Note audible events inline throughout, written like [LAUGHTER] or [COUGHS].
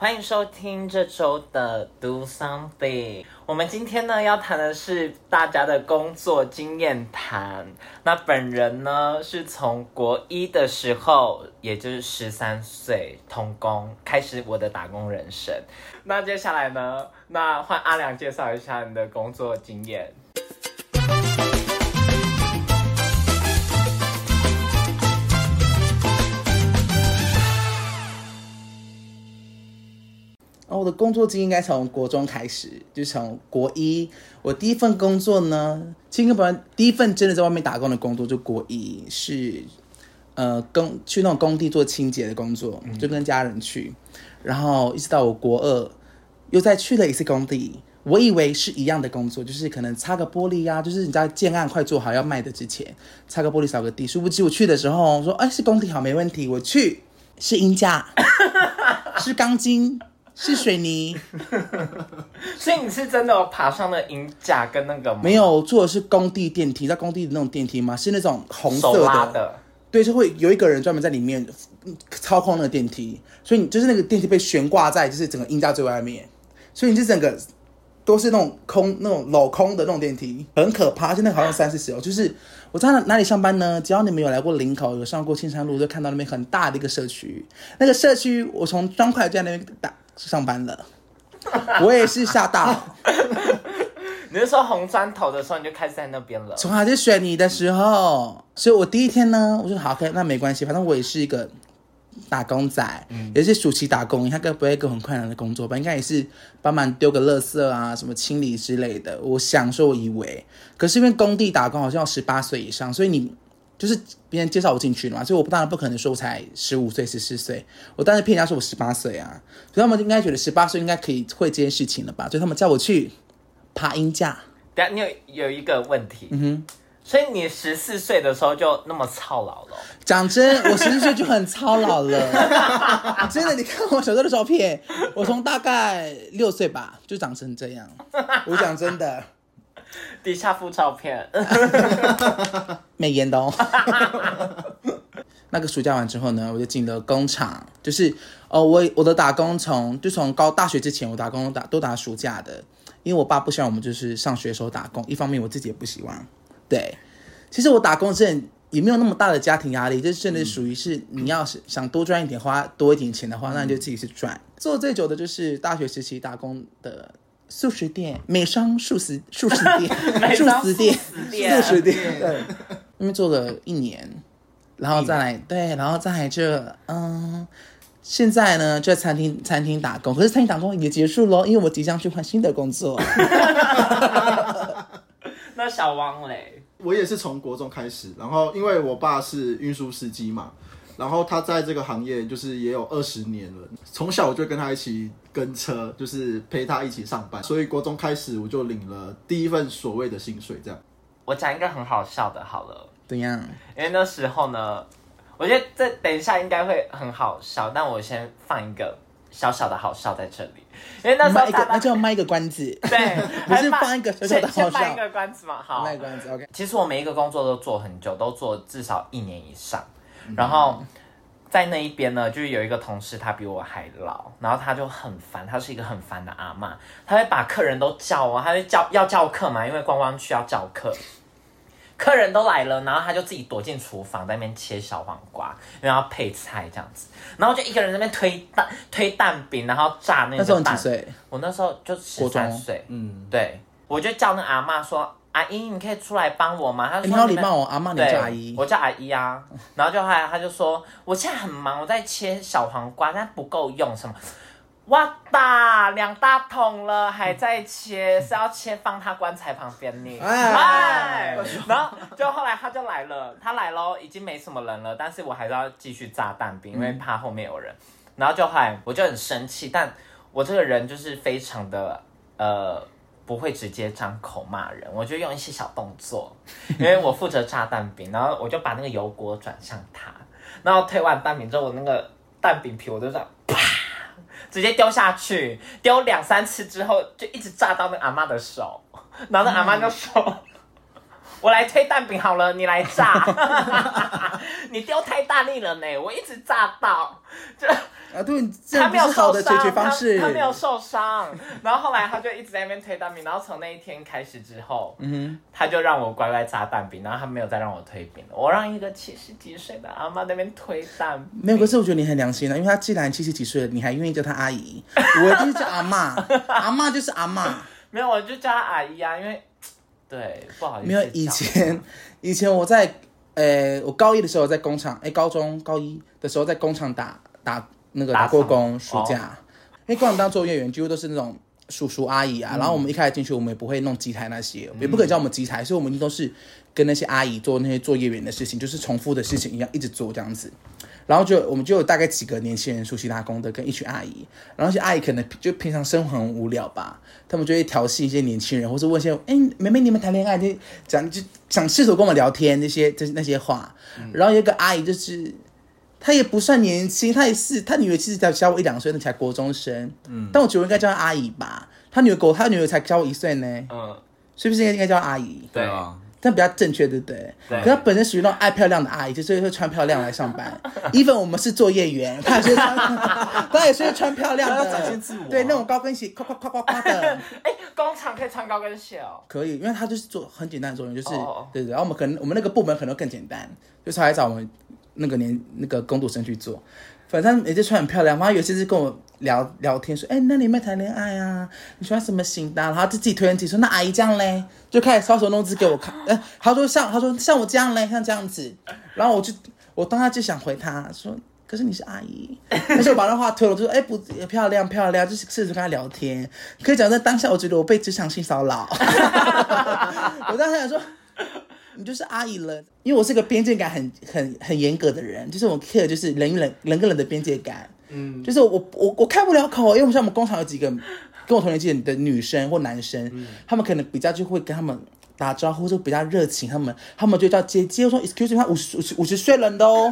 欢迎收听这周的 Do Something。我们今天呢要谈的是大家的工作经验谈。那本人呢是从国一的时候，也就是十三岁童工开始我的打工人生。那接下来呢，那换阿良介绍一下你的工作经验。哦，我的工作经验应该从国中开始，就从国一。我第一份工作呢，其实本来第一份真的在外面打工的工作就国一，是呃工去那种工地做清洁的工作，就跟家人去。然后一直到我国二，又再去了一次工地。我以为是一样的工作，就是可能擦个玻璃呀，就是你知道建案快做好要卖的之前，擦个玻璃扫个地。殊不知我去的时候说，哎，是工地好，没问题。我去是阴架，[LAUGHS] 是钢筋。是水泥，[LAUGHS] 所以你是真的爬上了银甲跟那个吗？没有，坐的是工地电梯，在工地的那种电梯吗？是那种红色的，对，就会有一个人专门在里面操控那个电梯，所以你就是那个电梯被悬挂在就是整个阴架最外面，所以你就整个都是那种空那种镂空的那种电梯，很可怕。现在好像三四十哦，就是我在哪里上班呢？只要你们有来过林口，有上过青山路，就看到那边很大的一个社区。那个社区，我从砖块在那边打。上班了，我也是吓到。[LAUGHS] 你是说红砖头的时候你就开始在那边了？从还是选你的时候，所以我第一天呢，我说好，OK，那没关系，反正我也是一个打工仔，也是暑期打工，应该不会一个很困难的工作吧？应该也是帮忙丢个垃圾啊，什么清理之类的。我想说，我以为，可是因为工地打工好像要十八岁以上，所以你。就是别人介绍我进去的嘛，所以我当然不可能说我才十五岁、十四岁，我当然骗人家说我十八岁啊，所以他们应该觉得十八岁应该可以会这件事情了吧，所以他们叫我去爬音架。等下你有有一个问题，嗯哼，所以你十四岁的时候就那么操劳了？讲真，我十四岁就很操劳了，[LAUGHS] 真的，你看我小时候的照片，我从大概六岁吧就长成这样，我讲真的。[LAUGHS] 底下附照片，美颜的哦。[LAUGHS] 那个暑假完之后呢，我就进了工厂，就是哦，我我的打工从就从高大学之前，我打工打都打暑假的，因为我爸不希望我们就是上学的时候打工，一方面我自己也不希望。对，其实我打工真也没有那么大的家庭压力，这真的属于是你要是想多赚一点，花多一点钱的话，那你就自己去赚。做最久的就是大学时期打工的。素食店、美商素食 [LAUGHS] 素食店、素食店、素食店，对，因为做了一年，然后再来，对，然后再来这，嗯，现在呢就在餐厅餐厅打工，可是餐厅打工也结束喽，因为我即将去换新的工作。[LAUGHS] 那小汪嘞，我也是从国中开始，然后因为我爸是运输司机嘛。然后他在这个行业就是也有二十年了，从小我就跟他一起跟车，就是陪他一起上班，所以国中开始我就领了第一份所谓的薪水。这样，我讲一个很好笑的，好了，怎样？因为那时候呢，我觉得这等一下应该会很好笑，但我先放一个小小的好笑在这里，因为那时候那就要卖一个关子，[LAUGHS] 对，[LAUGHS] 不是放一个小小的好笑，卖一个关子嘛，好，卖关子。OK，其实我每一个工作都做很久，都做至少一年以上。然后在那一边呢，就是有一个同事，他比我还老，然后他就很烦，他是一个很烦的阿妈，他会把客人都叫啊，他会叫要叫客嘛，因为观光区要叫客，客人都来了，然后他就自己躲进厨房在那边切小黄瓜，因为要配菜这样子，然后就一个人在那边推蛋推蛋饼，然后炸那个。那时候几岁？我那时候就十三岁，嗯，对，我就叫那阿妈说。阿姨，你可以出来帮我吗？他说你好礼貌哦，阿妈你叫阿姨，我叫阿姨啊。然后就后来他就说，我现在很忙，我在切小黄瓜，但不够用什么。哇大两大桶了，还在切，是要切放他棺材旁边呢。哎，然后就后来他就来了，他来喽，已经没什么人了，但是我还是要继续炸蛋饼，因为怕后面有人。然后就后来我就很生气，但我这个人就是非常的呃。不会直接张口骂人，我就用一些小动作，因为我负责炸蛋饼，然后我就把那个油锅转向他，然后推完蛋饼之后，我那个蛋饼皮我就这样啪，直接丢下去，丢两三次之后就一直炸到那阿妈的手，然后那阿妈就说：“我来推蛋饼好了，你来炸。[LAUGHS] 你丢太大力了呢，我一直炸到，就啊，对，这他没有受伤，的解决方式。他他没有受伤。然后后来他就一直在那边推蛋饼，然后从那一天开始之后，嗯他就让我乖乖炸蛋饼，然后他没有再让我推饼了。我让一个七十几岁的阿妈那边推蛋饼，没有，可是我觉得你很良心的，因为他既然七十几岁了，你还愿意叫他阿姨，我就是叫阿妈，[LAUGHS] 阿妈就是阿妈。没有，我就叫他阿姨啊，因为对不好意思，没有以前，以前我在呃，我高一的时候在工厂，哎，高中高一的时候在工厂打打那个打打过工，暑哦假，因为工厂当作业员几乎都是那种叔叔阿姨啊，嗯。然后我们一开始进去，我们也不会弄机台那些，也不可以叫我们机台，所以我们都是跟那些阿姨做那些作业员的事情，就是重复的事情一样，一直做这样子。然后就我们就有大概几个年轻人熟悉打工的，跟一群阿姨，然后那些阿姨可能就平常生活很无聊吧，他们就会调戏一些年轻人，或者问一些，哎，妹妹你们谈恋爱就讲就想试图跟我们聊天那些这那些话，然后有一个阿姨就是。她也不算年轻，她也是，她女儿其实才小我一两岁，那才国中生。嗯，但我觉得我应该叫她阿姨吧。她女儿狗，她女儿才小我一岁呢，嗯，是不是应该应该叫她阿姨？对啊，但比较正确，对不对？对可她本身属于那种爱漂亮的阿姨，就是会穿漂亮来上班。[LAUGHS] even 我们是作业员，她也是穿，[LAUGHS] 她也是穿漂亮的，展现自我啊对，那种高跟鞋，夸夸夸夸夸的，[LAUGHS] 哎，工厂可以穿高跟鞋哦。可以，因为她就是做很简单的作业，就是哦对对。然后我们可能我们那个部门可能更简单，就是还找我们那个年那个工读生去做。反正也就穿很漂亮，然后有些是跟我聊聊天说，哎、那你没谈恋爱啊？你喜欢什么型的、然后就自己推荐自己说，那阿姨这样嘞，就开始搔首弄姿给我看。呃，他说像他说像我这样嘞，像这样子，然后我就我当下就想回他说，可是你是阿姨，但是我把那话推了，就说，哎、不漂亮漂亮，就是试着跟他聊天。可以讲在当下，我觉得我被职场性骚扰，[LAUGHS] 我当时想说。你就是阿姨了，因为我是个边界感很很很严格的人，就是我 care 就是人与人人跟人的边界感，嗯，就是我我我开不了口，因为像我们工厂有几个跟我同年纪的女生或男生，他们可能比较就会跟他们打招呼，就比较热情，他们他们就叫姐姐，我说 excuse me，他五十五十五十岁了的哦，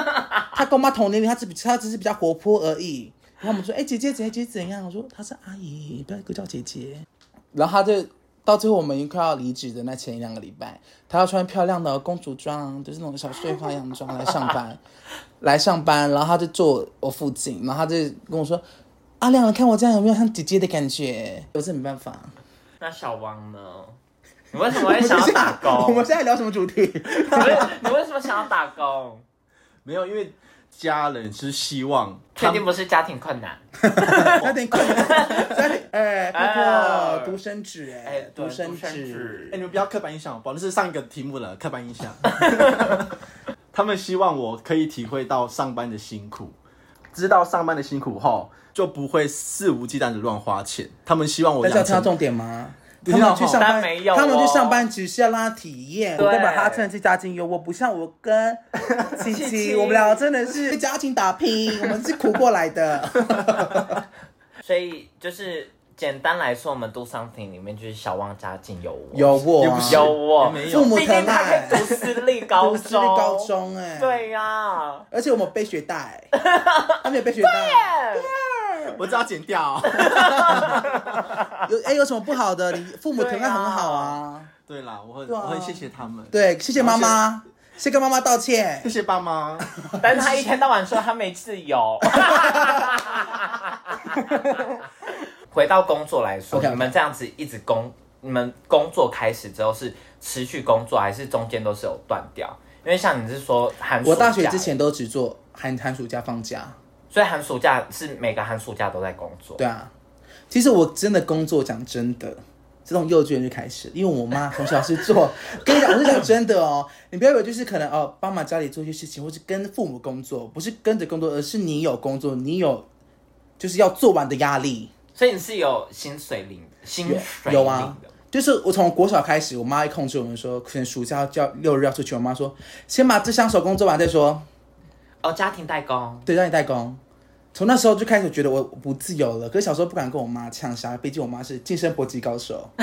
[LAUGHS] 他跟我妈同年龄，他只比他只是比较活泼而已。然后我们说，哎、姐姐姐姐怎样？我说她是阿姨，不要给我叫姐姐。然后他就到最后我们已经快要离职的那前一两个礼拜，她要穿漂亮的公主装，就是那种小碎花洋装来上班，[LAUGHS] 来上班，然后她就坐我附近，然后她就跟我说：“阿亮，你看我这样有没有像姐姐的感觉？”我是没办法。那小王呢？你为什么会想要打工 [LAUGHS] 我？们现在聊什么主题？你为你为什么想要打工？没有，因为家人是希望确定不是家庭困难？[LAUGHS] 家庭困难，家庭哎，婆婆哎独生子哎独生子子哎、你们不要刻板印象，好不好？那是上一个题目了，刻板印象。[LAUGHS] 他们希望我可以体会到上班的辛苦，知道上班的辛苦后，就不会肆无忌惮的乱花钱。他们希望我养成但是要听到重点吗？他们去上班，没有他们去哦上班只是要让他体验，对。我代表他真的是家境优渥，不像我跟琪 [LAUGHS] 琪琪，琪。我们俩真的是 [LAUGHS] 家庭打拼，我们是苦过来的。[LAUGHS] 所以就是简单来说，我们 do something 里面就是小旺家境有我，有我啊。有我，父母疼爱。读私立高中，私立高，中。哎、，对呀、而且我们背学贷，他没有背学贷，我只要剪掉。[LAUGHS] 有哎、有什么不好的？你父母疼爱很好啊，对啦，我很、啊我很谢谢他们，对，谢谢妈妈，先跟妈妈道歉谢。谢爸妈。但是他一天到晚说他没自由。[LAUGHS] 回到工作来说你们这样子一直工，你们工作开始之后是持续工作，还是中间都是有断掉？因为像你是说寒暑假，我大学之，前都只做寒寒暑假放假，所以寒暑假是每个寒暑假都在工作。对啊，其实我真的工作，讲真的，自从幼稚园就开始，因为我妈从小是做，[LAUGHS] 跟你讲，我是讲真的哦，你不要以为就是可能哦，帮忙家里做一些事情，或是跟父母工作，不是跟着工作，而是你有工作，你有就是要做完的压力。所以你是有薪水领，薪水有啊。就是我从国小开始，我妈会控制我们说，可能暑假叫六日要出去，我妈说先把这项手工做完再说，哦，家庭代工，对，家庭代工。从那时候就开始觉得我不自由了，可是小时候不敢跟我妈呛下，毕竟我妈是近身搏击高手。[LAUGHS]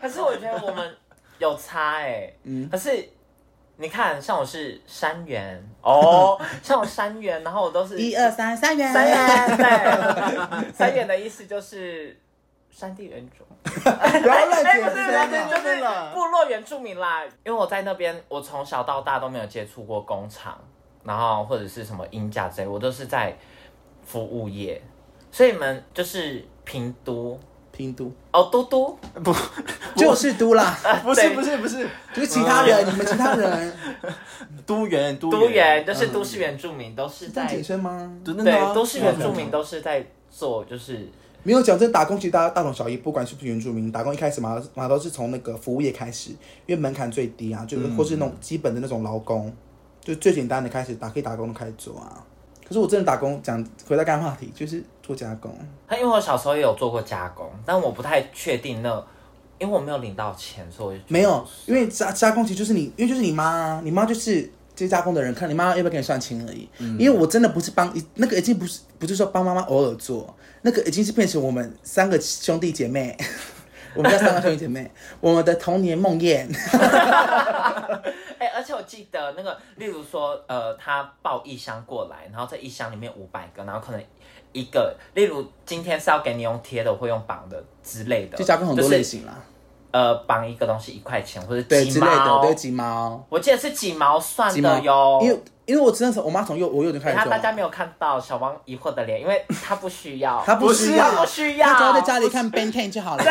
可是我觉得我们有差哎、嗯，可是你看，像我是山元 [LAUGHS] 哦，像我山元，然后我都是一二三，三元，三元，对，三元的意思就是山地原住，[LAUGHS] 不要乱部落原住民啦。因为我在那边，我从小到大都没有接触过工厂，然后或者是什么音架之类，我都是在服务业。所以你们就是平都？平都。哦，都都？不，[LAUGHS] 就是都啦，不是不是不是，就是其他人，你们其他人。[LAUGHS] 都原都都原就是都市原住民，都是在健身吗？对都市原住民都是在做，就是没有讲这打工，其实大大同小异，不管是不是原住民，打工一开始嘛嘛都是从那个服务业开始，因为门槛最低啊，就是嗯或是那种基本的那种劳工，就最简单的开始打可以打工都开始做啊。可是我真的打工讲回到刚刚话题，就是做加工，他因为我小时候也有做过加工，但我不太确定那，因为我没有领到钱，所以没有，因为加加工其实就是你，因为就是你妈啊，你妈就是这些加工的人，看你妈妈要不要给你算钱而已。因为我真的不是帮那个已经不是不是说帮妈妈偶尔做，那个已经是变成我们三个兄弟姐妹，[LAUGHS] 我们家三个兄弟姐妹，[LAUGHS] 我们的童年梦魇。[LAUGHS] 哎、而且我记得那个，例如说，呃，他抱一箱过来，然后这一箱里面五百个，然后可能一个，例如今天是要给你用贴的或用绑的之类的，就加工很多就是类型啦，呃，绑一个东西一块钱或者对之类几毛，的，对几毛，我记得是几毛算几毛。的哟。因为因为我真的是我妈从幼我幼年开始大家没有看到小王疑惑的脸，因为他 [LAUGHS] 不需要，她不需要，他不需要，她只要在家里看 Ben Ten 就好了。对，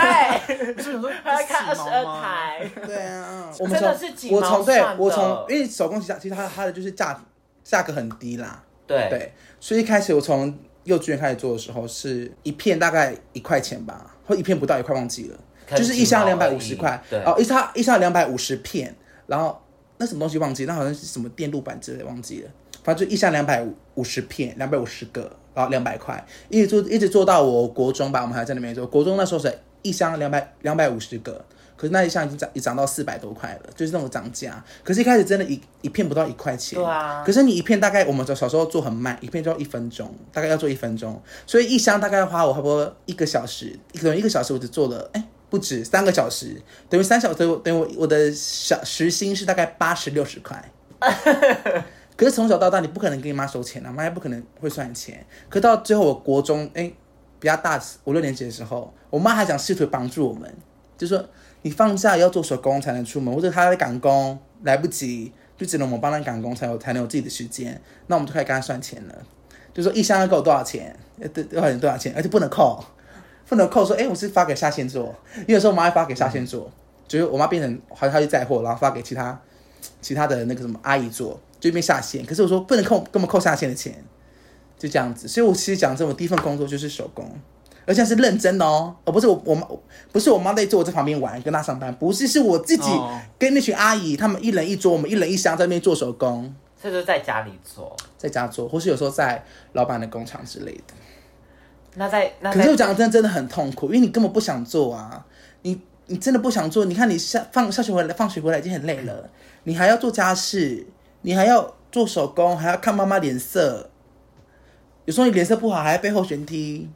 他要看二十二台。对啊，我们真的是几毛我从对算的。我从因为手工其实其实它它的就是价价格很低啦，对，对，所以一开始我从幼稚园开始做的时候，是一片大概一块钱吧，或一片不到一块，忘记了，就是一箱两百五十块，对哦，一箱一箱两百五十片，然后那什么东西忘记，那好像是什么电路板之类的忘记了，反正就一箱两百五十片，两百五十个，然后两百块，一直做一直做到我国中吧，我们还在那边做，国中那时候是一箱两百两百五十个。可是那一箱已经涨，已涨到四百多块了，就是那种涨价。可是，一开始真的一一片不到一块钱。对啊可是你一片大概我们小时候做很慢，一片就要一分钟，大概要做一分钟，所以一箱大概花我差不多一个小时，可能一个小时我只做了，哎，不止三个小时，等于三小时，等于我我的小时薪是大概八十六十块。[LAUGHS] 可是从小到大，你不可能跟你妈收钱啊，妈也不可能会算钱。可到最后，我国中哎比较大五六年级的时候，我妈还想试图帮助我们，就说你放假要做手工才能出门，或者她在赶工来不及，就只能我们帮她赶工才有才能有自己的时间。那我们就开始跟她算钱了，就说一箱要给我多少钱，呃多多少钱多少钱，而且不能扣，不能扣说哎我是发给下线做，因为有时候我妈会发给下线做，就是我妈变成好像她去载货，然后发给其他其他的那个什么阿姨做，就变下线。可是我说不能扣，根本扣下线的钱，就这样子。所以我其实讲真，我第一份工作就是手工，而且是认真的哦，而不是我我妈不是我妈在做我在旁边玩跟她上班，不是是我自己哦跟那群阿姨，她们一人一桌，我们一人一箱在那边做手工，这就是在家里做。在家做，或是有时候在老板的工厂之类的。那在那可是我在讲真的真的很痛苦，因为你根本不想做啊，你你真的不想做。你看你下放下学回来，放学回来已经很累了，你还要做家事，你还要做手工，还要看妈妈脸色。有时候你脸色不好，还要背后旋踢，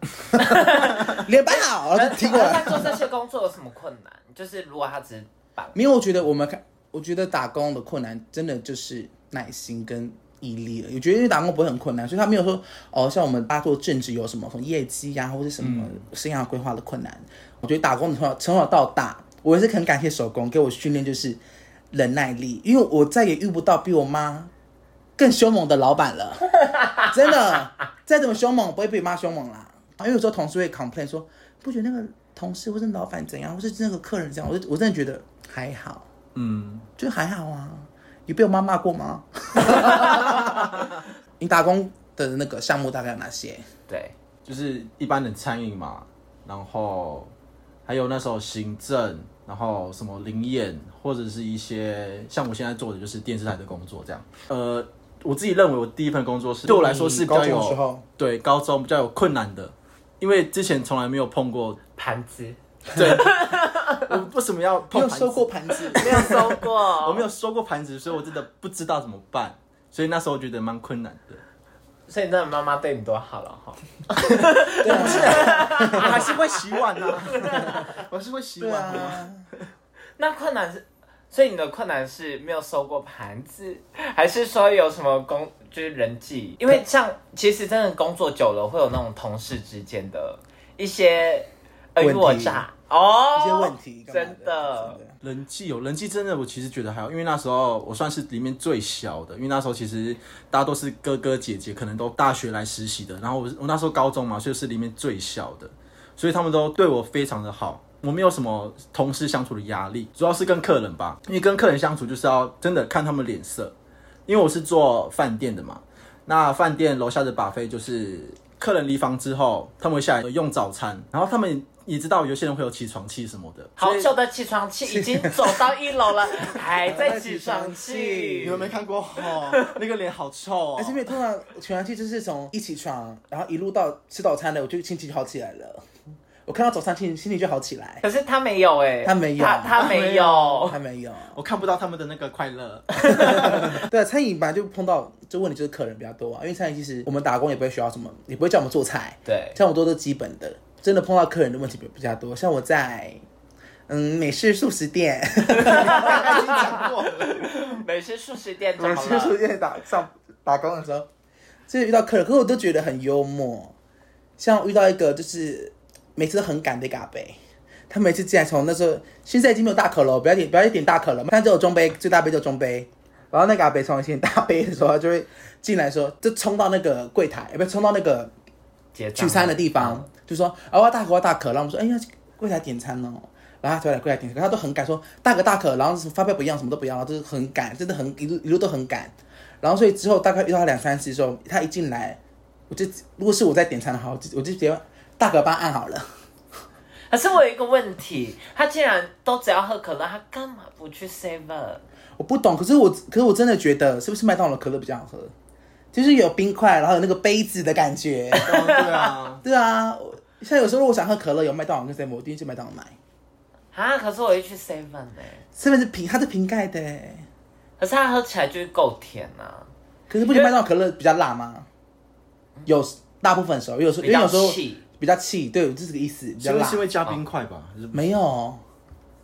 [LAUGHS] 脸摆好，然后就踢过来。那做这些工作有什么困难？就是如果他只是绑，没有，我觉得我们看，我觉得打工的困难真的就是耐心跟毅力了。我觉得因为打工不会很困难，所以他没有说哦，像我们大家做政治有什么什么业绩呀、或者什么生涯规划的困难。我觉得打工从小从小到大，我也是很感谢手工给我训练就是忍耐力，因为我再也遇不到比我妈更凶猛的老板了，[LAUGHS] 真的，再怎么凶猛不会比妈凶猛啦。因为有时候同事会 complain 说，不觉得那个同事或是老板怎样，或是那个客人怎样，我就我真的觉得还好，嗯，就还好啊。你被我妈骂过吗？[LAUGHS] 你打工的那个项目大概有哪些？对，就是一般的餐饮嘛，然后还有那时候行政，然后什么灵验，或者是一些像我现在做的就是电视台的工作这样。呃，我自己认为我第一份工作是对我来说是比较高中的时有候，对高中比较有困难的，因为之前从来没有碰过。盘子 [LAUGHS] 对，[LAUGHS] 我为什么要你碰盘子？有收过盘子？[LAUGHS] 没有收过，我没有收过盘子，所以我真的不知道怎么办，所以那时候我觉得蛮困难的。所以你真的妈妈对你多好了哈。对啊，我还是会洗碗啊，我还是会洗对碗的。啊，那困难是，所以你的困难是没有收过盘子，还是说有什么工就是人际？因为像其实真的工作久了，会有那种同事之间的一些尔虞我，诈哦，一些问题，真的。真的人际有人际真的，我其实觉得还好，因为那时候我算是里面最小的，因为那时候其实大家都是哥哥姐姐，可能都大学来实习的，然后我我那时候高中嘛，所以是里面最小的，所以他们都对我非常的好，我没有什么同事相处的压力，主要是跟客人吧，因为跟客人相处就是要真的看他们脸色，因为我是做饭店的嘛，那饭店楼下的把费就是客人离房之后，他们会下来用早餐，然后他们也知道有些人会有起床气什么的，好久的起床气已经走到一楼了，[LAUGHS] 还在起床气。你气。们。没看过？[LAUGHS] 哦，那个脸好臭哦。而且因为通常起床气就是从一起床，然后一路到吃早餐的，我就心情就好起来了。[LAUGHS] 我看到早餐心心情就好起来，可是他没有哎，他没有。他他没有。他没有。我看不到他们的那个快乐。对啊，餐饮本来就碰到就问题就是客人比较多啊，因为餐饮其实我们打工也不会需要什么，也不会叫我们做菜，对，像我做都基本的，真的碰到客人的问题比比较多。像我在嗯美式素食店，已经讲过了。美式素食店怎美么？式素食店打上打工的时候，就是遇到客人，可是我都觉得很幽默。像遇到一个就是每次都很赶的一个阿伯，他每次进来从那时候现在已经没有大可了，不要点不要点大可了，现在只有中杯，最大杯就中杯。然后那个阿伯从以前大杯的时候，他就会进来说，就冲到那个柜台，不是冲到那个结账取餐的地方，就说啊我要大可我要大可，然后我们说哎呀柜台点餐哦，然后他就来柜台点餐，他都很赶说大可大可，然后发票不一样，什么都不一样，然后就是很赶，真的很一路一路都很赶，然后所以之后大概遇到他两三次的时候，他一进来，我就如果是我在点餐的话，我就我就直接大可帮他按好了，可是我有一个问题，他既然都只要喝可乐，他干嘛不去 Seven？我不懂，可是我可是我真的觉得是不是麦当劳的可乐比较好喝，就是有冰块，然后有那个杯子的感觉，哦对啊，对啊，[LAUGHS] 我像有时候我想喝可乐，有麦当劳跟 seven，我一定去麦当劳买啊，可是我一去 Seven 哎，，seven 是瓶它是瓶盖的欸。可是它喝起来就是够甜呐、啊，可是不觉得麦当劳可乐比较辣吗？有大部分时候，有时候因比较为有时候气比较气，对，这是个意思，比较辣是因为是。会加冰块吧？还是没有，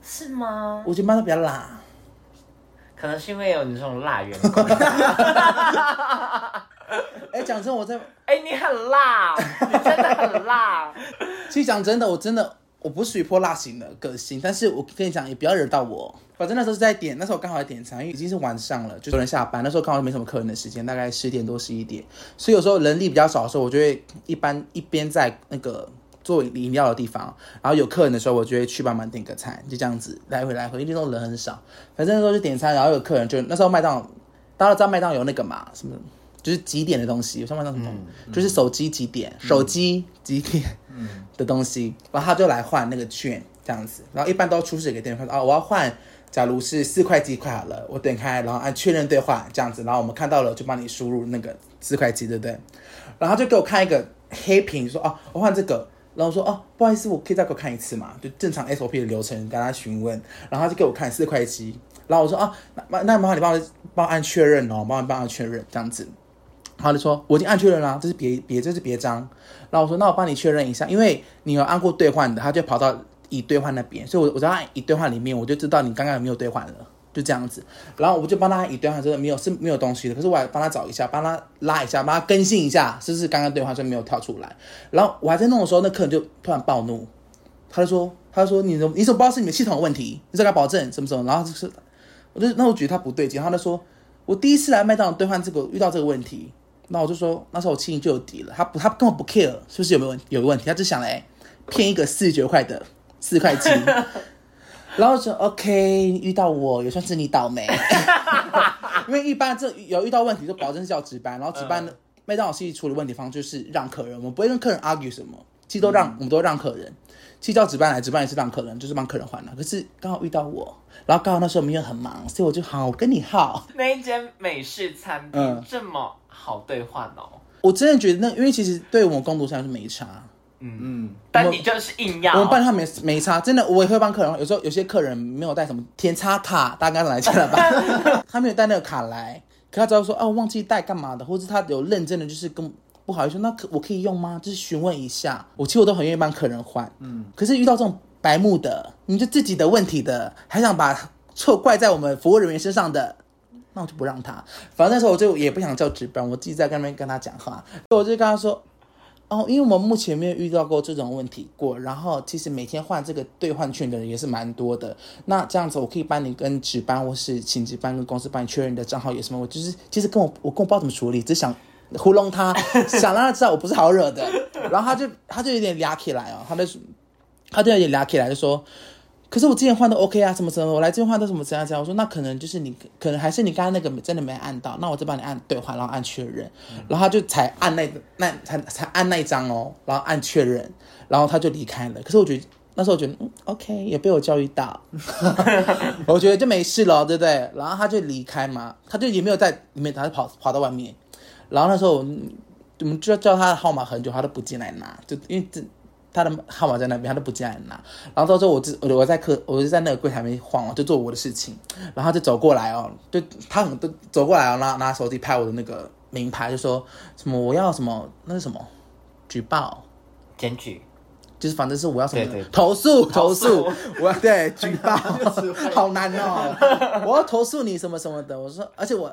是吗？我觉得麦当劳比较辣。可能是因为有你这种辣员工。[LAUGHS] [LAUGHS] 哎，讲真，我在 [LAUGHS] 哎、你很辣，你真的很辣。[LAUGHS] 其实讲真的，我真的我不是属于泼辣型的个性，但是我跟你讲，也不要惹到我。反正那时候是在点，那时候我刚好在点餐，因为已经是晚上了，就有人下班，那时候刚好没什么客人的时间，大概十点多十一点，所以有时候人力比较少的时候，我就会一般一边在那个做饮料的地方，然后有客人的时候，我就会去帮忙点个餐，就这样子来回来回，因为那种人很少。反正那时候就点餐，然后有客人就那时候麦当劳，大家知道麦当有那个嘛，什么就是几点的东西，有像麦当劳什么，就是手机几点，手机几点的东西，然后他就来换那个券这样子，然后一般都出示给店员说啊，我要换。假如是四块几块好了，我点开，然后按确认兑换这样子，然后我们看到了就帮你输入那个四块几，对不对？然后就给我看一个黑屏，说哦，我换这个，然后我说哦，不好意思，我可以再给我看一次嘛？就正常 SOP 的流程跟他询问，然后他就给我看四块七，然后我说啊，那那麻烦你帮我帮我按确认哦，帮我帮我确认这样子。他就说我已经按确认啦，这是别别这是别章。然后我说那我帮你确认一下，因为你有按过兑换的，他就跑到已兑换那边，所以我我在按已兑换里面，我就知道你刚刚有没有兑换了。就这样子，然后我就帮他已兑换说没有是没有东西的，可是我还帮他找一下，帮他拉一下，帮他更新一下，是不是刚刚兑换所以没有跳出来？然后我还在弄的时候，那客人就突然暴怒，他就说他说你怎么你怎么不知道是你们系统的问题？你这个保证什么什么？然后就是我就那我觉得他不对劲，他就说我第一次来麦当劳兑换这个遇到这个问题，那我就说那时候我心里就有底了，他不他根本不 care 是不是有没有问有问题，他只想来骗一个四十九块的四块七。然后说 OK，遇到我也算是你倒霉，[LAUGHS] 因为一般这有遇到问题就保证是要值班，然后值班的麦当劳系处理问题方就是让客人，我们不会跟客人 argue 什么，其实都让、我们都让客人，其实叫值班来，值班也是让客人，就是帮客人换了。可是刚好遇到我，然后刚好那时候我们又很忙，所以我就好，我跟你耗。那一间美式餐厅、嗯这么好兑换哦，我真的觉得那，因为其实对我们工读生来说没差，嗯嗯，但你就是硬要。我们办他没没差，真的我也会帮客人。有时候有些客人没有带什么填插卡，大家刚才来见了吧？[LAUGHS] 他没有带那个卡来，可他只要说啊，我忘记带干嘛的，或者他有认真的就是跟不好意思说，那可我可以用吗？就是询问一下。我其实我都很愿意帮客人换，嗯。可是遇到这种白目的，你就自己的问题的，还想把错怪在我们服务人员身上的。那我就不让他，反正那时候我就也不想叫值班，我自己在那边跟他讲话，我就跟他说，哦，因为我们目前没有遇到过这种问题过，然后其实每天换这个兑换券的人也是蛮多的。那这样子，我可以帮你跟值班或是请值班跟公司帮你确认你的账号有什么？我就是其实跟我我跟我不知道怎么处理，只想糊弄他，想让他知道我不是好惹的。然后他就他就有点嗲起来哦，他就他就有点嗲起来，就说。可是我之前换都 OK 啊，什么什么，我来这边换都什么怎样怎样。我说那可能就是你，可能还是你刚刚那个真的没按到，那我就帮你按兑换，然后按确认，然后他就才按那那才才按那一张哦，然后按确认，然后他就离开了。可是我觉得那时候我觉得嗯 OK，也被我教育到，[LAUGHS] 我觉得就没事了，对不对？然后他就离开嘛，他就也没有在里面，他就跑跑到外面。然后那时候我们就叫他的号码很久，他都不进来拿，就因为这。他的号码在那边，他都不进来拿。然后到时候我就我我在客，我就在那个柜台面晃我，就做我的事情。然后就走过来哦，就他很都走过来哦，拿拿手机拍我的那个名牌，就说什么我要什么那是什么举报检举，就是反正是我要什么投诉 [LAUGHS] 投诉，我要对 [LAUGHS] 举报，[LAUGHS] 好难哦，我要投诉你什么什么的。我说，而且我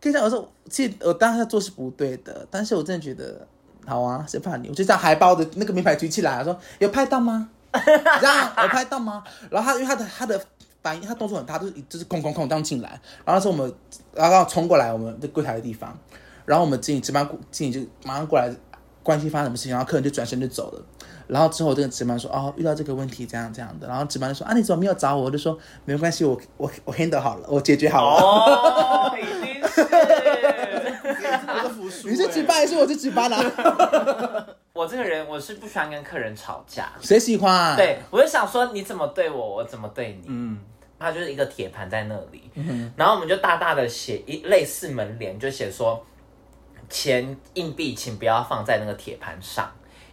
跟你讲，我说其实我当时做是不对的，但是我真的觉得。好啊，谁怕你？我就这样还把我的那个名牌举起来，说有拍到吗？[LAUGHS] 这样有拍到吗？然后他因为他的他的反应，他动作很大，就是就是空空空这样进来。然后那时候我们然后冲过来我们的柜台的地方，然后我们经理值班经理就马上过来关心发生什么事情，然后客人就转身就走了。然后之后这个值班说哦遇到这个问题这样这样的，然后值班就说啊你怎么没有找我？我就说没关系，我我我 handle 好了，我解决好了。我是服输、你是值班还是我是值班啊？[LAUGHS] 我这个人我是不喜欢跟客人吵架，谁喜欢？，啊对我就想说你怎么对我，我怎么对你。嗯，他就是一个铁盘在那里，然后我们就大大的写一类似门帘，就写说钱硬币请不要放在那个铁盘上，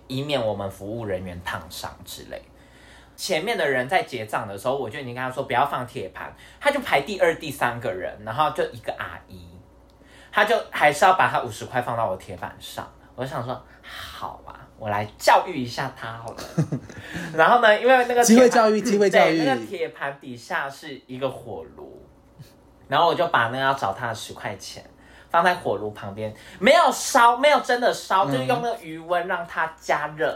以免我们服务人员烫伤之类。前面的人在结账的时候，我就已经跟他说不要放铁盘，他就排第二、第三个人，然后就一个阿姨，他就还是要把他五十块放到我铁板上。我就想说，好啊，我来教育一下他好了。[LAUGHS] 然后呢，因为那个机会教育机会教育，那个铁盘底下是一个火炉，然后我就把那个要找他的十块钱放在火炉旁边，没有烧，没有真的烧，就是用那个余温让它加热。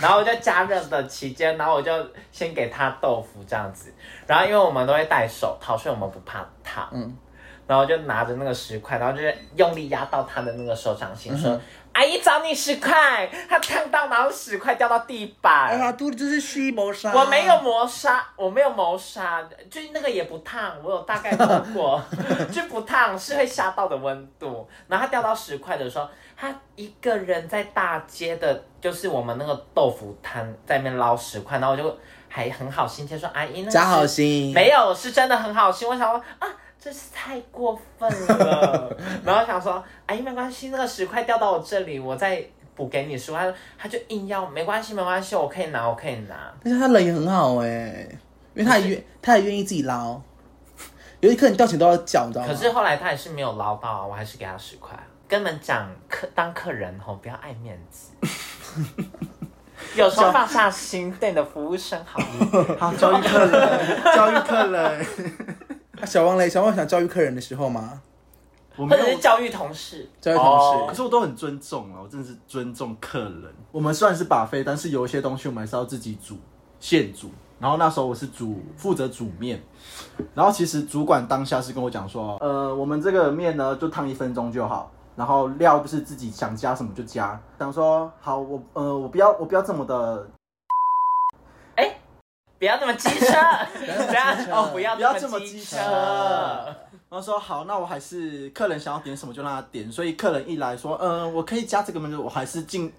然后我就加热的期间，然后我就先给他豆腐这样子，然后因为我们都会戴手套，所以我们不怕烫。嗯然后就拿着那个十块，然后就是用力压到他的那个手掌心，说：“阿姨找你十块。”他烫到，然后十块掉到地板。哎呀，肚子就是虚谋杀。我没有谋杀，我没有谋杀，就那个也不烫，我有大概摸过，[LAUGHS] 就不烫，是会吓到的温度。然后他掉到十块的时候，他一个人在大街的，就是我们那个豆腐摊在那边捞十块，然后我就还很好心切说：“阿姨，那个假好心，没有，是真的很好心。我想说啊，这是太过分了。[LAUGHS] 然后想说，阿姨没关系，那个十块掉到我这里，我再补给你十块。他就硬要，没关系，没关系，我可以拿，我可以拿。但是他人也很好哎，因为他也愿他也愿意自己捞。有一刻你掉钱都要缴，你知道吗？可是后来他还是没有捞到啊，我还是给他十块。跟你们讲，客当客人吼，不要爱面子。[LAUGHS] 有时候放下心，对你的服务生好一点。[LAUGHS] 好教育客人，教育客人。啊小王嘞，小王想教育客人的时候吗？我没有或者是，教育同事，教育同事哦可是我都很尊重啊，我真的是尊重客人。我们虽然是把费，但是有一些东西我们还是要自己煮，现煮。然后那时候我是煮负责煮面，然后其实主管当下是跟我讲说，呃，我们这个面呢就烫一分钟就好，然后料就是自己想加什么就加。想说好，我呃我不要我不要这么的不要这 [LAUGHS] 么机车，不要哦，不要不要这么机机车。然后说好，那我还是客人想要点什么就让他点，所以客人一来说，嗯、我可以加这个吗？我还是尽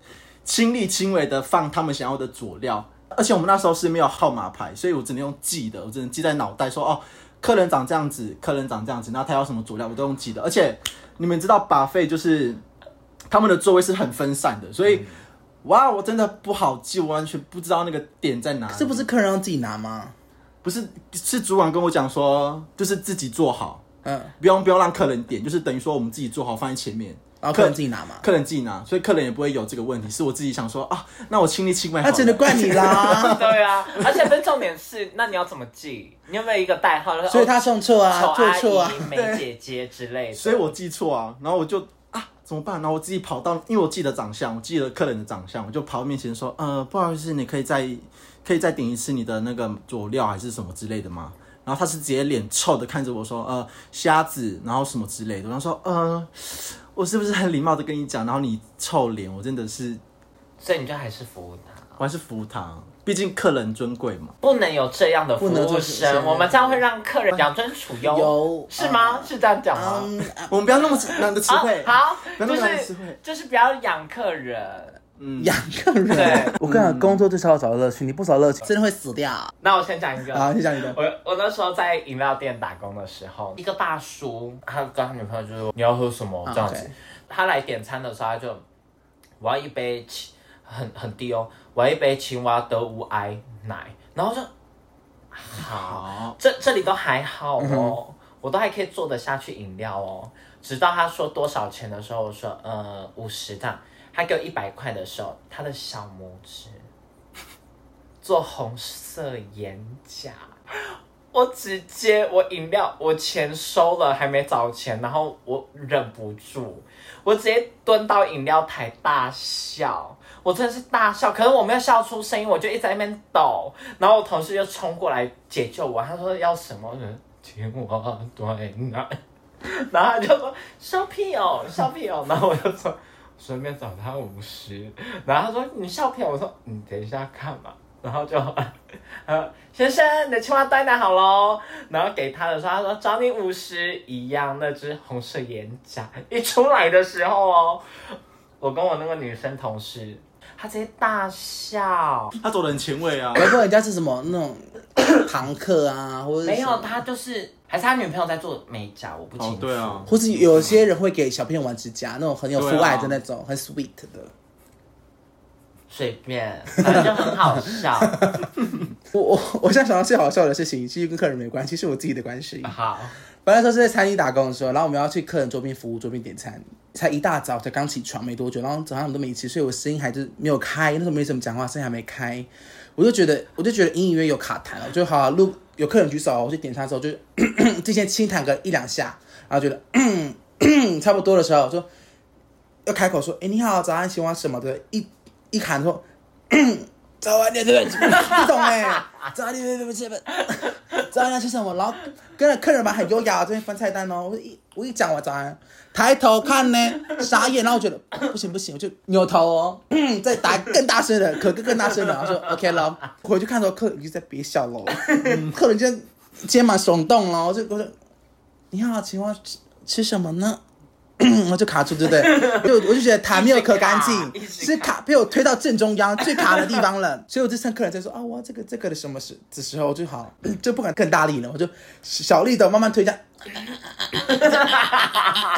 亲力亲为的放他们想要的佐料，而且我们那时候是没有号码牌，所以我只能用记的，我只能记在脑袋说，哦，客人长这样子，客人长这样子，那他要什么佐料我都用记的，而且你们知道把费就是他们的座位是很分散的，所以。哇，我真的不好记，我完全不知道那个点在哪里。这不是客人让自己拿吗？不是是主管跟我讲说，就是自己做好，嗯，不用不用让客人点，就是等于说我们自己做好放在前面，然后客人自己拿嘛。客人自己拿，所以客人也不会有这个问题。是我自己想说啊，那我亲力亲为。那真的怪你啦，[LAUGHS] 对啊，而且分重点是，那你要怎么记？你有没有一个代号？所以他送错啊，丑阿做错啊。姨、美姐姐之类的。所以我记错啊，然后我就啊，怎么办？然后我自己跑到，因为我记得长相，我记得客人的长相，我就跑到面前说，呃，不好意思，你可以再可以再点一次你的那个佐料还是什么之类的吗？然后他是直接脸臭的看着我说，呃，虾子，然后什么之类的。然后说，呃，我是不是很礼貌的跟你讲？然后你臭脸，我真的是，所以你就还是服务他，我还是服务他，毕竟客人尊贵嘛。不能有这样的服务生，我们这样会让客人养尊处优，有是吗？是这样讲吗？嗯，我们不要那么难的词汇，啊好，不要那就么难的词是汇。就是不要养客人。嗯，养个人。对我跟你讲，工作就是要找乐趣，你不找乐趣，真的会死掉。那我先讲一个，好，你讲一个。我我那时候在饮料店打工的时候，一个大叔，他跟他女朋友就说你要喝什么这样子 OK，他来点餐的时候，他就我要一杯青很很低哦，我要一杯青蛙德无埃奶，然后就好，这这里都还好哦，我都还可以做得下去饮料哦。直到他说多少钱的时候，我说呃五十这样，他给我一百块的时候，他的小拇指 [LAUGHS] 做红色眼甲，我直接我饮料我钱收了还没找钱，然后我忍不住，我直接蹲到饮料台大笑，我真的是大笑，可是我没有笑出声音，我就一直在那边抖，然后我同事就冲过来解救我，他说要什么，人青蛙对奶，[LAUGHS] 然后他就说笑屁哦笑屁哦，然后我就说顺便找他五十，然后他说你笑屁哦，我说你等一下看嘛。然后就，呃，先生，你的青蛙呆奶好喽。然后给他的时候，他说找你五十一样，那只红色眼甲一出来的时候哦，我跟我那个女生同事，她直接大笑。他走的很前卫啊。要不然人家是什么那种 [COUGHS] 堂客啊，或者是没有，他就是还是他女朋友在做美甲，我不清楚。哦对啊或是有些人会给小朋友玩指甲，那种很有父爱的那种，很 sweet 的。随便，反正就很好笑。[LAUGHS] 我我我现在想到最好笑的事情，其实跟客人没关系，是我自己的关系。好，本来说是在餐厅打工的时候，然后我们要去客人桌边服务、桌边点餐，才一大早才刚起床没多久，然后早上我都没吃，所以我声音还是没有开，那时候没怎么讲话，声音还没开，我就觉得我就觉得隐隐约约有卡痰了，我就好、啊，录有客人举手，我去点餐的时候就 [COUGHS] 之前轻弹个一两下，然后觉得差不多的时候，我说 [COUGHS] 要开口说，哎、你好，早安，喜欢什么的，一一喊说。早安，对不起，不懂哎，早安，对不起，对不起，早安吃什么？然后跟着客人们很优雅，这边翻菜单哦。我一我一讲完早安，抬头看呢，傻眼，然后我觉得不行不行，我就扭头哦，再打更大声的，可更更大声的，然后说 OK 了。回去看的时候，客人已经在憋笑了，客人就肩膀耸动了，我就我就你好，请问吃吃什么呢？我就卡住，对不对？就我就觉得痰没有咳干净是卡被我推到正中央最卡的地方了，所以我就趁客人在说啊，我，这个这个的什么时的时候，我就好就不敢更大力了，我就小力的慢慢推这样，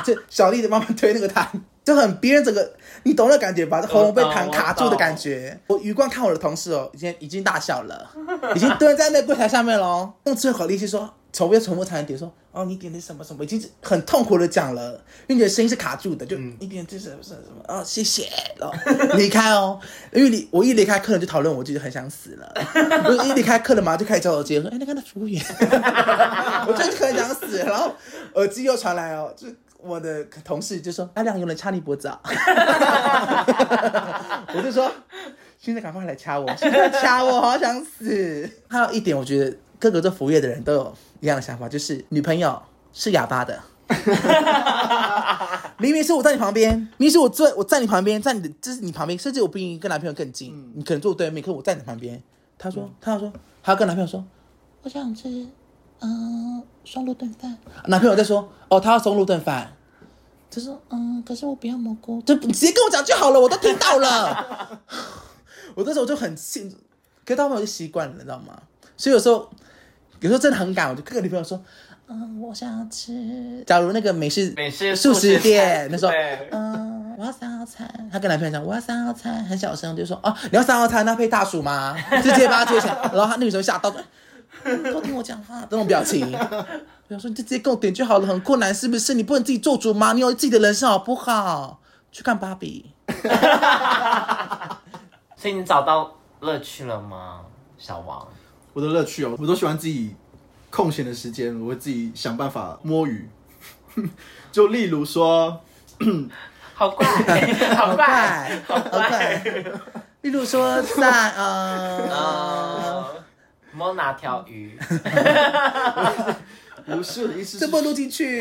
就小力的慢慢推那个痰，就很憋整个，你懂那感觉吧？喉咙被痰卡住的感觉。我余光看我的同事哦，已经已经大笑了，已经蹲在那柜台下面了哦，用最后力气说。重复重复才能点说哦，你点的什么什么，已经很痛苦的讲了，因为你的声音是卡住的，就你点这是什么什么哦，谢谢，然后离开哦，因 [LAUGHS] 为你我一离开客人就讨论我，就很想死了，我一离开客人马上就开始叫我接说，哎，那个那服务员，[LAUGHS] 我真的很想死，然后耳机又传来哦，就我的同事就说，阿亮有人掐你脖子啊，[LAUGHS] 我就说。现在赶快来掐我！现在掐我，好想死。还有一点，我觉得各个做服务业的人都有一样的想法，就是女朋友是哑巴的。[LAUGHS] 明明是我在你旁边，明明是我坐我在你旁边，在你的就是你旁边，甚至我比你跟男朋友更近，你可能坐我对面，可是我在你旁边。他说，他要说，他要跟男朋友说，我想吃，嗯、松露炖饭。男朋友在说，哦，他要松露炖饭。就说，嗯，可是我不要蘑菇，就你直接跟我讲就好了，我都听到了。[LAUGHS] 我那时候就很气，可是到后面我就习惯了，你知道吗？所以有时候，有时候真的很赶，我就跟女朋友说，嗯，我想要吃。假如那个美式美式素食店，那时候，嗯，我要三号餐。他跟男朋友讲，我要三号餐，很小声就说，哦，你要三号餐，那配大薯吗？[LAUGHS] 直接把他接起来，然后他那女生吓到，都听我讲话，这种表情。不要说你就直接跟我点就好了，很困难是不是？你不能自己做主吗？你有自己的人生好不好？去看芭比。[LAUGHS] 所以你找到乐趣了吗，小王？我的乐趣哦，我都喜欢自己空闲的时间，我会自己想办法摸鱼。[LAUGHS] 就例如说，[COUGHS] 好怪，好怪，好怪。例如说在呃，呃，摸哪条鱼？[LAUGHS] 不是意思是这，不录进去。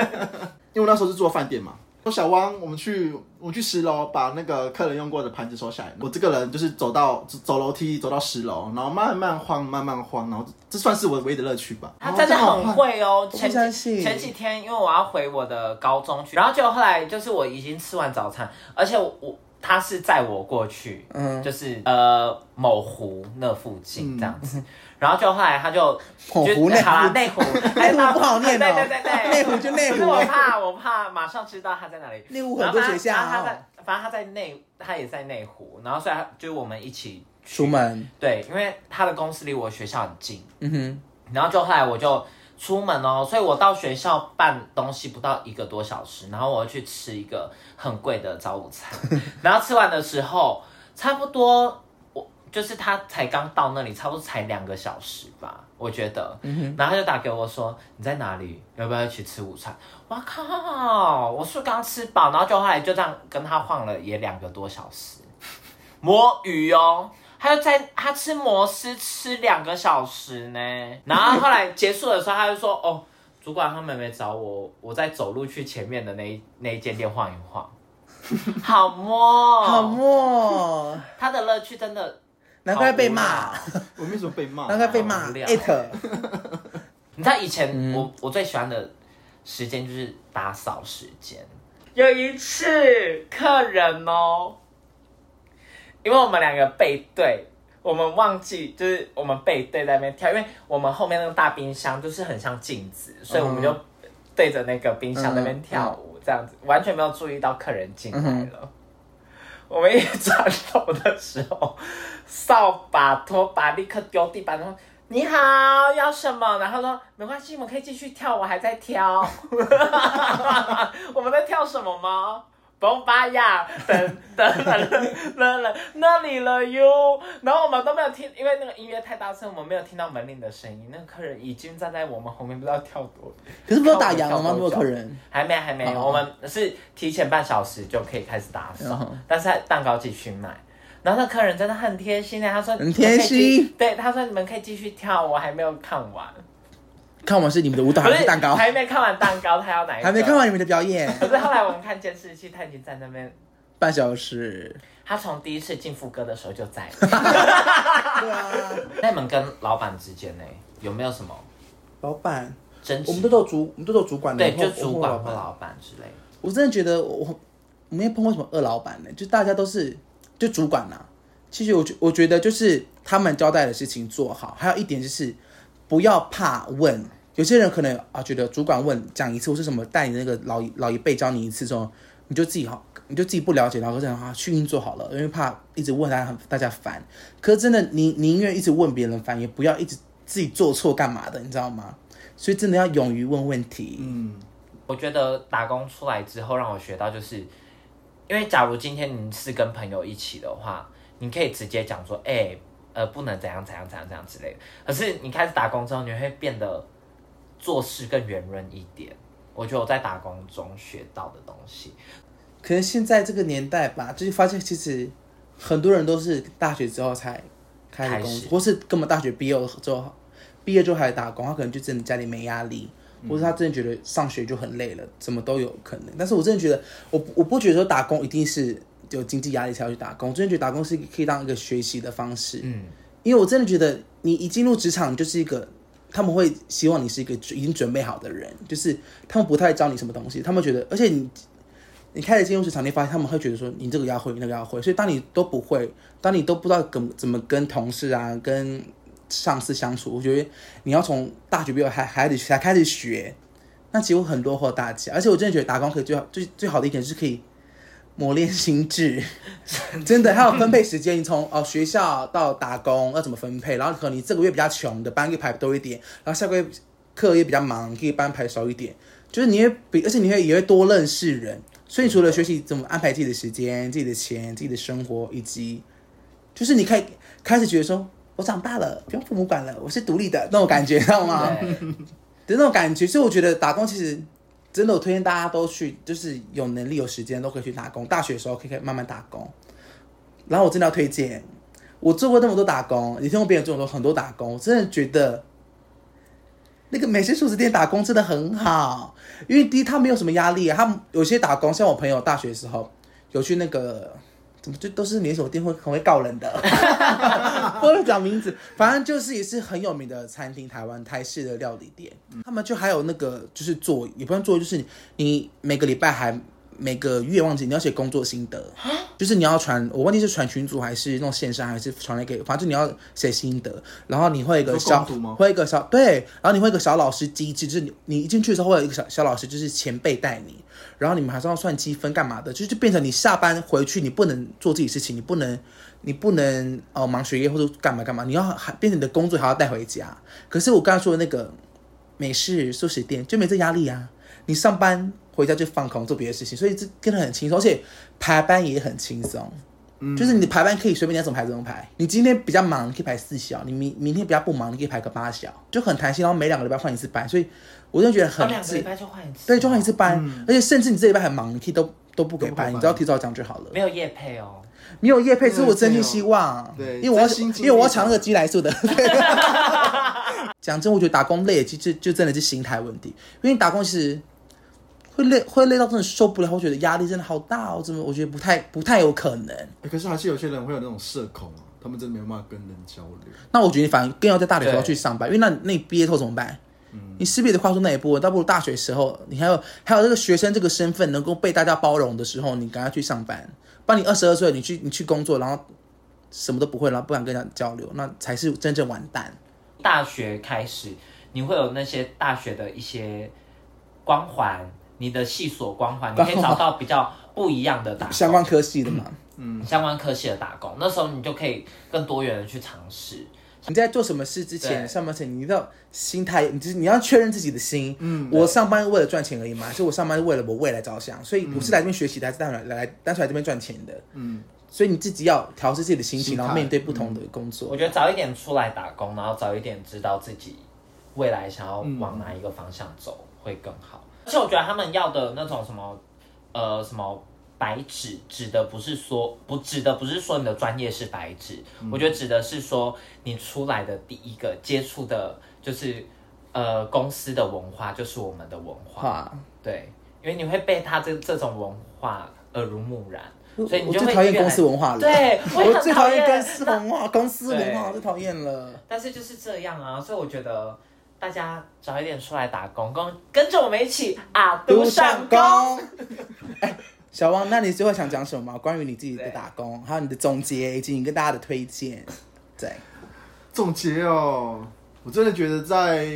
[LAUGHS] 因为我那时候是做饭店嘛。说小汪，我们去我们去十楼把那个客人用过的盘子收下来。我这个人就是走到走走楼梯走到十楼，然后慢慢晃慢慢晃，然后这算是我唯一的乐趣吧。他真的很会哦。不前前几天，因为我要回我的高中去，然后就后来就是我已经吃完早餐，而且我我他是载我过去，嗯，就是呃某湖那附近这样子。然后就后来他就就某湖内好啦，湖内湖，[LAUGHS] 内湖不好念哦对对对对，内湖就内湖。我怕我怕马上知道他在哪里。内湖很多学校。然后他哦在，反正他在内，他也在内湖，然后所以他就我们一起出门，对，因为他的公司离我学校很近，嗯哼，然后就后来我就出门哦，所以我到学校办东西不到一个多小时，然后我要去吃一个很贵的早午餐，[LAUGHS] 然后吃完的时候差不多我就是他才刚到那里，差不多才两个小时吧，我觉得，然后他就打给我说你在哪里，要不要一起吃午餐？哇靠，我是刚吃饱，然后就后来就这样跟他晃了也两个多小时，摸鱼哦。他就在他吃摩斯吃两个小时呢，然后后来结束的时候，他就说：“哦，主管他们没找我，我在走路去前面的那一那一间店晃一晃，好摸，好。摸，他的乐趣真的，难怪被骂，我没什么被骂，难怪被骂，at 你知道以前嗯。我、我最喜欢的时间就是打扫时间。有一次客人哦，因为我们两个背对，我们忘记就是我们背对在那边跳，因为我们后面那个大冰箱就是很像镜子，所以我们就对着那个冰箱那边跳舞，这样子完全没有注意到客人进来了。我们一转头的时候，扫把、拖把立刻丢地板，然后你好，要什么？然后说没关系，我们可以继续跳，我还在挑。[LAUGHS] 我们在跳什么吗？崩巴呀，等等等等了那里了哟。然后我们都没有听，因为那个音乐太大声，我们没有听到门铃的声音。那个客人已经站在我们后面，不知道跳多。可是不是都打烊了吗？没有客人，还没，还没，哦我们是提前半小时就可以开始打扫，嗯但是蛋糕继续卖。然后那客人真的很贴心的，他说很贴心对，他说你们可以继续跳，我还没有看完，看完是你们的舞蹈还是蛋糕？还没看完蛋糕，他要哪一个？还没看。完你们的表演，可是后来我们看监视器，他已经在那边，半小时。他从第一次进副歌的时候就在。对啊，那你们跟老板之间呢，有没有什么老板，争执？我们都做主，我们都有主管的，对，就主管我或老板之类的。我真的觉得我我没有碰过什么二老板呢，就大家都是就主管呐、其实我觉我觉得就是他们交代的事情做好，还有一点就是不要怕问。有些人可能啊觉得主管问讲一次或是什么带你那个老一老一辈教你一次之后，你就自己好，你就自己不了解，然后这样啊去运作好了，因为怕一直问大家大家烦。可是真的，你宁愿一直问别人烦，也不要一直自己做错干嘛的，你知道吗？所以真的要勇于问问题。嗯，我觉得打工出来之后，让我学到就是，因为假如今天你是跟朋友一起的话，你可以直接讲说，哎、呃，不能怎样怎样怎样怎样之类的。可是你开始打工之后，你会变得做事更圆润一点。我觉得我在打工中学到的东西，可能现在这个年代吧，就是发现其实很多人都是大学之后才开始工作，或是根本大学毕业之后，毕业之后还打工，他可能就真的家里没压力，或是他真的觉得上学就很累了，怎么都有可能。但是我真的觉得，我我不觉得说打工一定是有经济压力才要去打工，我真的觉得打工是可以当一个学习的方式。嗯，因为我真的觉得你一进入职场，你就是一个他们会希望你是一个已经准备好的人，就是他们不太教你什么东西，他们觉得，而且你你开始进入职场，你发现他们会觉得说你这个要会，你那个要会，所以当你都不会，当你都不知道怎么怎么跟同事啊、跟上司相处，我觉得你要从大学毕业还还得才开始学，那其实很落后大家。而且我真的觉得打工可以最好最最好的一点是可以磨练心智，[LAUGHS] 真的还有分配时间，你从哦学校到打工要怎么分配，然后可能你这个月比较穷的班可以排多一点，然后下个月课也比较忙，可以班排少一点，就是你会比，而且你会也会多认识人，所以除了学习怎么安排自己的时间、自己的钱、自己的生活，以及就是你可以开始觉得说，我长大了，不用父母管了，我是独立的那种感觉，知道吗？的那种感觉，所以我觉得打工其实真的，我推荐大家都去，就是有能力有时间都可以去打工。大学的时候可以可以慢慢打工。然后我真的要推荐，我做过那么多打工，也听过别人做过很多打工，我真的觉得那个美食素食店打工真的很好，因为第一他没有什么压力、他有些打工，像我朋友大学的时候有去那个。怎么就都是连锁店会很会告人的，[LAUGHS] 不能讲名字，反正就是也是很有名的餐厅，台湾台式的料理店，他们就还有那个就是做，也不算做，就是你每个礼拜还每个月忘记你要写工作心得，就是你要传，我忘记是传群组还是那种线上还是传来给，反正你要写心得，然后你会有一个小会有一个小对，然后你会有一个小老师机制，就是你你一进去的时候会有一个小小老师，就是前辈带你，然后你们还是要算积分干嘛的，就是就变成你下班回去你不能做自己事情，你不能你不能哦忙学业或者干嘛干嘛，你要还变成你的工作还要带回家。可是我刚才说的那个美式素食店就没这压力啊，你上班回家就放空做别的事情，所以这真的很轻松，而且排班也很轻松。就是你的排班可以随便你要怎么排怎么排。你今天比较忙，你可以排四小；你明明天比较不忙，你可以排个八小，就很弹性。然后每两个礼拜换一次班，所以我就觉得哦，很自两个礼拜就换一次，对，就换一次班，而且甚至你这礼拜很忙，你可以都都不给班，你只要提早讲就好了。没有夜配哦。没有叶配，是我真心希望，对因为我要因为我要抢那个鸡来素的。[LAUGHS] 讲真，我觉得打工累，就就就真的是心态问题，因为你打工其实会累，会累到真的受不了，我觉得压力真的好大哦，怎么我觉得不太不太有可能。欸可是还是有些人会有那种社恐啊，他们真的没有办法跟人交流。那我觉得你反而更要在大学时候对去上班，因为那那你毕业后怎么办？你势必得跨出那一步，倒不如大学时候，你还有还有这个学生这个身份能够被大家包容的时候，你赶快去上班。不然你二十二岁，你去你去工作，然后什么都不会，然后不敢跟人家交流，那才是真正完蛋。大学开始，你会有那些大学的一些光环，你的系所光环，你可以找到比较不一样的打工相关科系的嘛，嗯相关科系的打工，那时候你就可以更多元的去尝试。你在做什么事之前，上班前你要心态，你就是你要确认自己的心。嗯，我上班为了赚钱而已嘛，所以我上班是为了我未来着想，所以我是来这边学习的，还是单纯来来单纯来这边赚钱的。嗯，所以你自己要调试自己的心情，心然后面对不同的工作。我觉得早一点出来打工，然后早一点知道自己未来想要往哪一个方向走会更好。而且我觉得他们要的那种什么，呃，什么白纸，指的不是说不指的不是说你的专业是白纸，我觉得指的是说你出来的第一个接触的就是呃公司的文化，就是我们的文化。对，因为你会被他这这种文化耳濡目染，所以你就最讨厌公司文化了。对，[LAUGHS] 我我最讨厌公司文化，公司文化我最讨厌了。但是就是这样啊，所以我觉得大家早一点出来打工，跟跟着我们一起啊，读上工。[LAUGHS] 哎，小汪，那你最后想讲什么吗？关于你自己的打工，还有你的总结，以及你跟大家的推荐。对，总结哦，我真的觉得在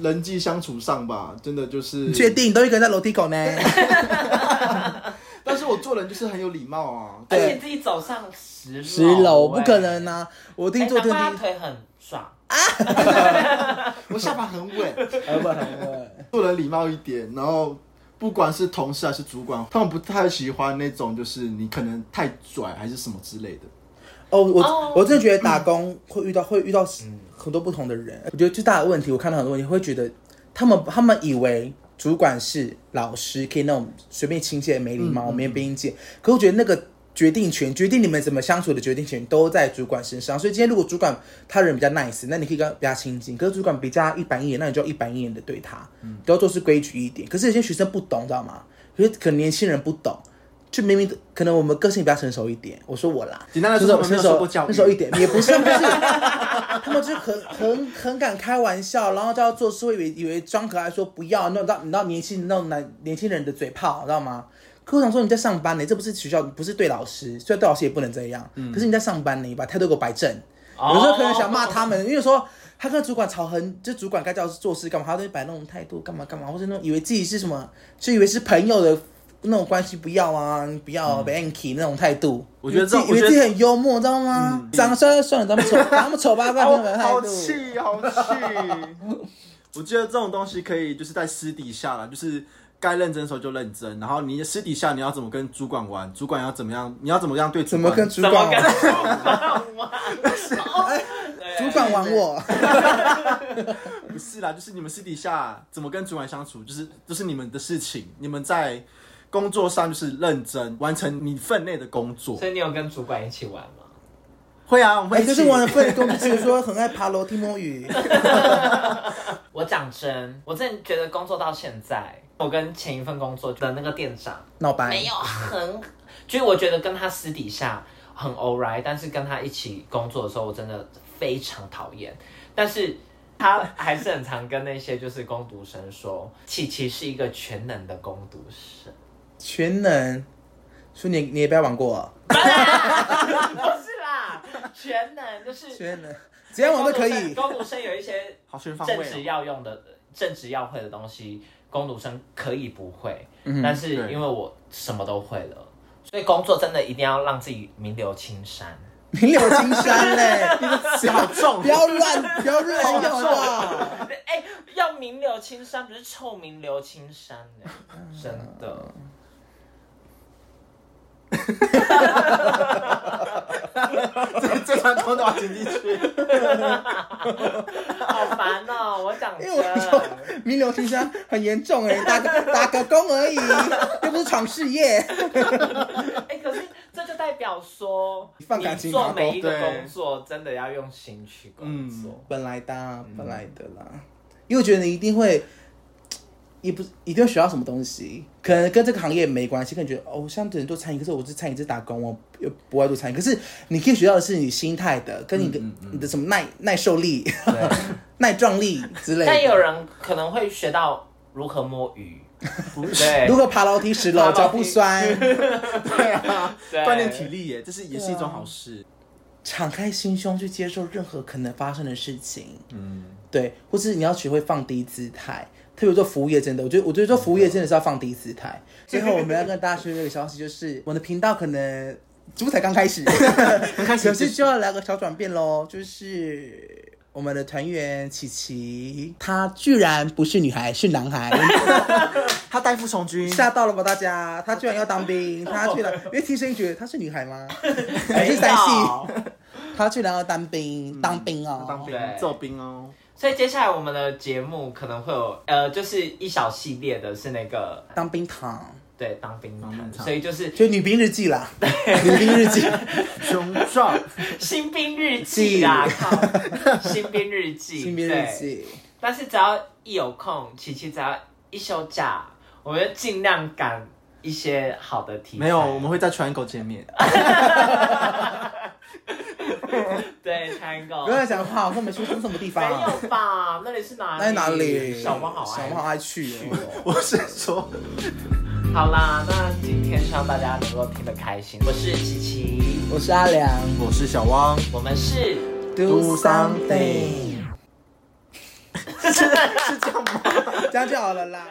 人际相处上吧，真的就是你，确定都一个人在楼梯口呢？[LAUGHS] 但是我做人就是很有礼貌啊。而且自己走上十楼，十楼不可哎。能啊！我一定坐电梯，腿很爽，[LAUGHS] 我下巴很稳，下巴很稳。做人礼貌一点，然后不管是同事还是主管，他们不太喜欢那种就是你可能太拽还是什么之类的。哦，我、哦我真的觉得打工会遇到会遇到很多不同的人。我觉得最大的问题，我看到很多问题，会觉得他们他们以为主管是老师，可以那种随便亲切没礼貌、没边界。可我觉得那个决定权，决定你们怎么相处的决定权都在主管身上。所以今天如果主管他人比较 nice，那你可以跟他比较亲近；可是主管比较一板一眼，那你就要一板一眼的对他，都要做事规矩一点。可是有些学生不懂，知道吗？可是可能年轻人不懂。就明明可能我们个性比较成熟一点，我说我啦，简单来说成熟他们没有成熟成熟一点，也不是不是，[LAUGHS] 他们就很很很敢开玩笑，然后就要做事会以为以为装可爱说不要，那种到你知道年轻那种男年轻人的嘴炮，知道吗？可我想说你在上班呢，这不是学校，不是对老师，虽然对老师也不能这样，可是你在上班呢，你把态度给我摆正。有时候可能想骂他们，因为说他跟主管吵很，就主管该叫做事干嘛，他都摆那种态度干嘛干嘛，或者那种以为自己是什么，就以为是朋友的那种关系，不要啊，不要被 anky 那种态度。我觉得自己以为自己很幽默，知道吗？长得帅就算了，咱们丑，咱们丑八怪好那种态好度。气，好气！我觉得这种东西可以就是在私底下啦，就是该认真的时候就认真，然后你私底下你要怎么跟主管玩，主管要怎么样，你要怎么样对主管怎么跟主怎管玩？跟主管玩？主管玩我？[LAUGHS] 不是啦，就是你们私底下怎么跟主管相处，就是这、是你们的事情。你们在工作上就是认真完成你分内的工作。所以你有跟主管一起玩吗？会啊，我们哎，会一起。就是我的份工作，比如说很爱爬楼梯摸鱼，[LAUGHS] [LAUGHS] 我讲真，我真的觉得工作到现在，我跟前一份工作的那个店长闹掰，没有很，[LAUGHS] 就是我觉得跟他私底下很 alright，但是跟他一起工作的时候，我真的非常讨厌。但是他还是很常跟那些就是攻读生说，琪琪是一个全能的攻读生。全能。说你你也不要玩过啊，不是啦，全能就是全能，只要玩都可以。攻读生有一些好全方正职。要用的、正职要会的东西，攻读生可以不会，嗯但是因为我什么都会了，所以工作真的一定要让自己名留青山。名留青山嘞，好重不，要乱不要乱用好不好？哎、要名留青山，不是臭名留青山呢、真的。[LAUGHS] [LAUGHS] 这这段空都要剪进去。[LAUGHS] 好烦哦！我讲因为我说，名流青山很严重哎，[LAUGHS] 打个打个工而已，又不是闯事业。哎、可是这就代表说，放感情你做每一个工作，真的要用心去工作。本来的啊、本来的啦，因为我觉得你一定会，也不是一定要学到什么东西，可能跟这个行业没关系，可能觉得哦，像很多餐饮，可是我是餐饮是打工，我又不爱做餐饮，可是你可以学到的是你心态的，跟你的、你的什么耐耐受力、[LAUGHS] 耐撞力之类但也有。人可能会学到如何摸鱼，[LAUGHS] 对。如，何爬楼梯十楼脚不酸，[LAUGHS] 对啊，对。锻炼体力耶，这是也是一种好事。敞开心胸去接受任何可能发生的事情。嗯，对，或是你要学会放低姿态。特别做服务业，真的，我觉得，我觉得做服务业真的是要放低姿态。[LAUGHS] 最后，我们要跟大家说一个消息，就是我的频道可能只不才刚开始，[LAUGHS] [LAUGHS] 刚开始可是就要来个小转变喽，就是我们的团员琪琪，她居然不是女孩，是男孩，他代父从军，吓到了吧大家？她居然要当兵，[LAUGHS] 她居然因为听声音觉得她是女孩吗？[LAUGHS] 还是没三系？有 [LAUGHS] 她居然要当兵，当兵哦，当兵做兵哦。所以接下来我们的节目可能会有呃，就是一小系列的是那个当兵堂，对当兵谈，当兵谈所以就是就女兵日记啦，[LAUGHS] 女兵日记，[LAUGHS] 雄壮，[LAUGHS] 新兵日记啦，靠，新兵日记，新兵日对。记，但是只要一有空，琪琪只要一休假，我们就尽量赶一些好的题材。没有，我们会在 Triangle 见面。对 Triangle 不要讲话，我说没出生什么地方没啊？有吧？那里是哪里？那在哪里？小猫好爱。小猫好爱去哦。我是说，好啦，那今天希望大家能够听得开心。我是琪琪，我是阿良我是小汪，我们是，Do something，[LAUGHS] 是这样吗？这样就好了啦。